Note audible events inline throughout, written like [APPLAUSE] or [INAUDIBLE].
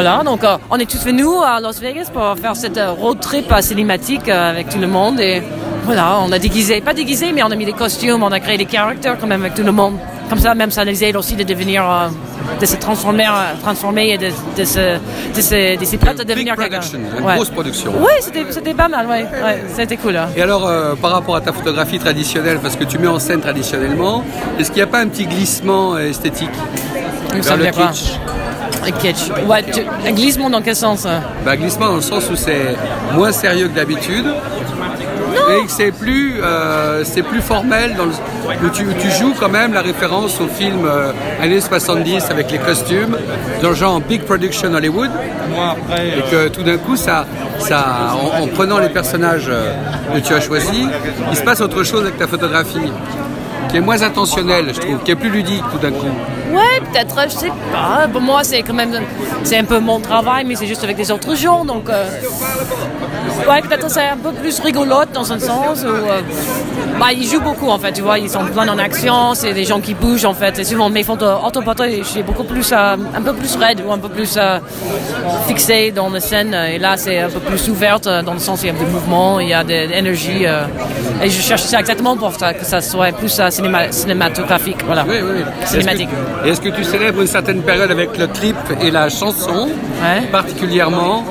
Voilà, donc euh, on est tous venus à Las Vegas pour faire cette euh, road trip euh, cinématique avec tout le monde et voilà, on a déguisé, pas déguisé, mais on a mis des costumes, on a créé des caractères quand même avec tout le monde. Comme ça, même ça les aide aussi de devenir, euh, de se transformer, transformer et de, de se, de se, de se à devenir quelqu'un. une Ouais. grosse production. Oui, c'était, pas mal, ouais, ouais, c'était cool. hein. Et alors, euh, par rapport à ta photographie traditionnelle, parce que tu mets en scène traditionnellement, est-ce qu'il n'y a pas un petit glissement esthétique vers le kitsch? Kitsch. Ouais, tu- un glissement dans quel sens bah, Glissement dans le sens où c'est moins sérieux que d'habitude. Et que c'est plus, euh, c'est plus formel, dans le, où, tu, où tu joues quand même la référence au film euh, années 70 avec les costumes, dans le genre Big Production Hollywood. Et que tout d'un coup, ça, ça, en, en prenant les personnages euh, que tu as choisis, il se passe autre chose avec ta photographie, qui est moins intentionnelle, je trouve, qui est plus ludique tout d'un coup. Ouais, peut-être, je sais pas. Pour moi, c'est quand même, c'est un peu mon travail, mais c'est juste avec des autres gens, donc. euh, ouais, peut-être c'est un peu plus rigolote dans un sens où. euh, bah, ils jouent beaucoup en fait, tu vois, ils sont plein en action, c'est des gens qui bougent en fait. Et souvent, mes photos autoportraits, je suis beaucoup plus, euh, un peu plus raide ou un peu plus euh, fixé dans la scène. Et là, c'est un peu plus ouverte dans le sens où il y a des mouvements, il y a de l'énergie. et je cherche ça exactement pour ça, que ça soit plus euh, cinéma- cinématographique, voilà. Oui, oui. Cinématique. Est-ce que, tu célèbres une certaine période avec le clip et la chanson, Ouais. particulièrement?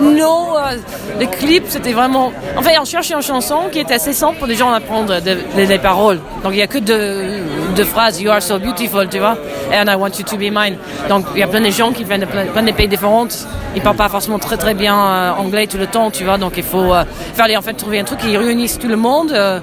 Non, euh, le clip, c'était vraiment... En fait, on cherchait une chanson qui était assez simple pour les gens à apprendre de- de- les paroles. Donc, il n'y a que deux, phrases. You are so beautiful, tu vois. And I want you to be mine. Donc, il y a plein de gens qui viennent de plein, de pays différents. Ils ne parlent pas forcément très, très bien euh, anglais tout le temps, tu vois. Donc, il faut euh, faire, en fait, trouver un truc qui réunisse tout le monde. euh,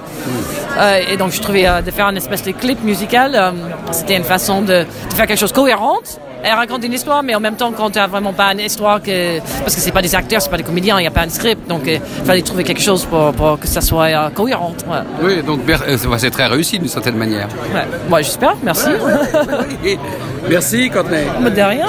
et donc, je trouvais de faire une espèce de clip musical. c'était une façon de, faire quelque chose de cohérente. Elle raconte une histoire, mais en même temps, quand tu n'as vraiment pas une histoire, que, parce que c'est pas des acteurs, c'est pas des comédiens, il n'y a pas un script, donc il fallait trouver quelque chose pour, pour que ça soit euh, cohérent. Ouais. Oui, donc euh, c'est très réussi d'une certaine manière. Ouais. Moi, j'espère, merci. [LAUGHS] Merci, Courtney. De rien.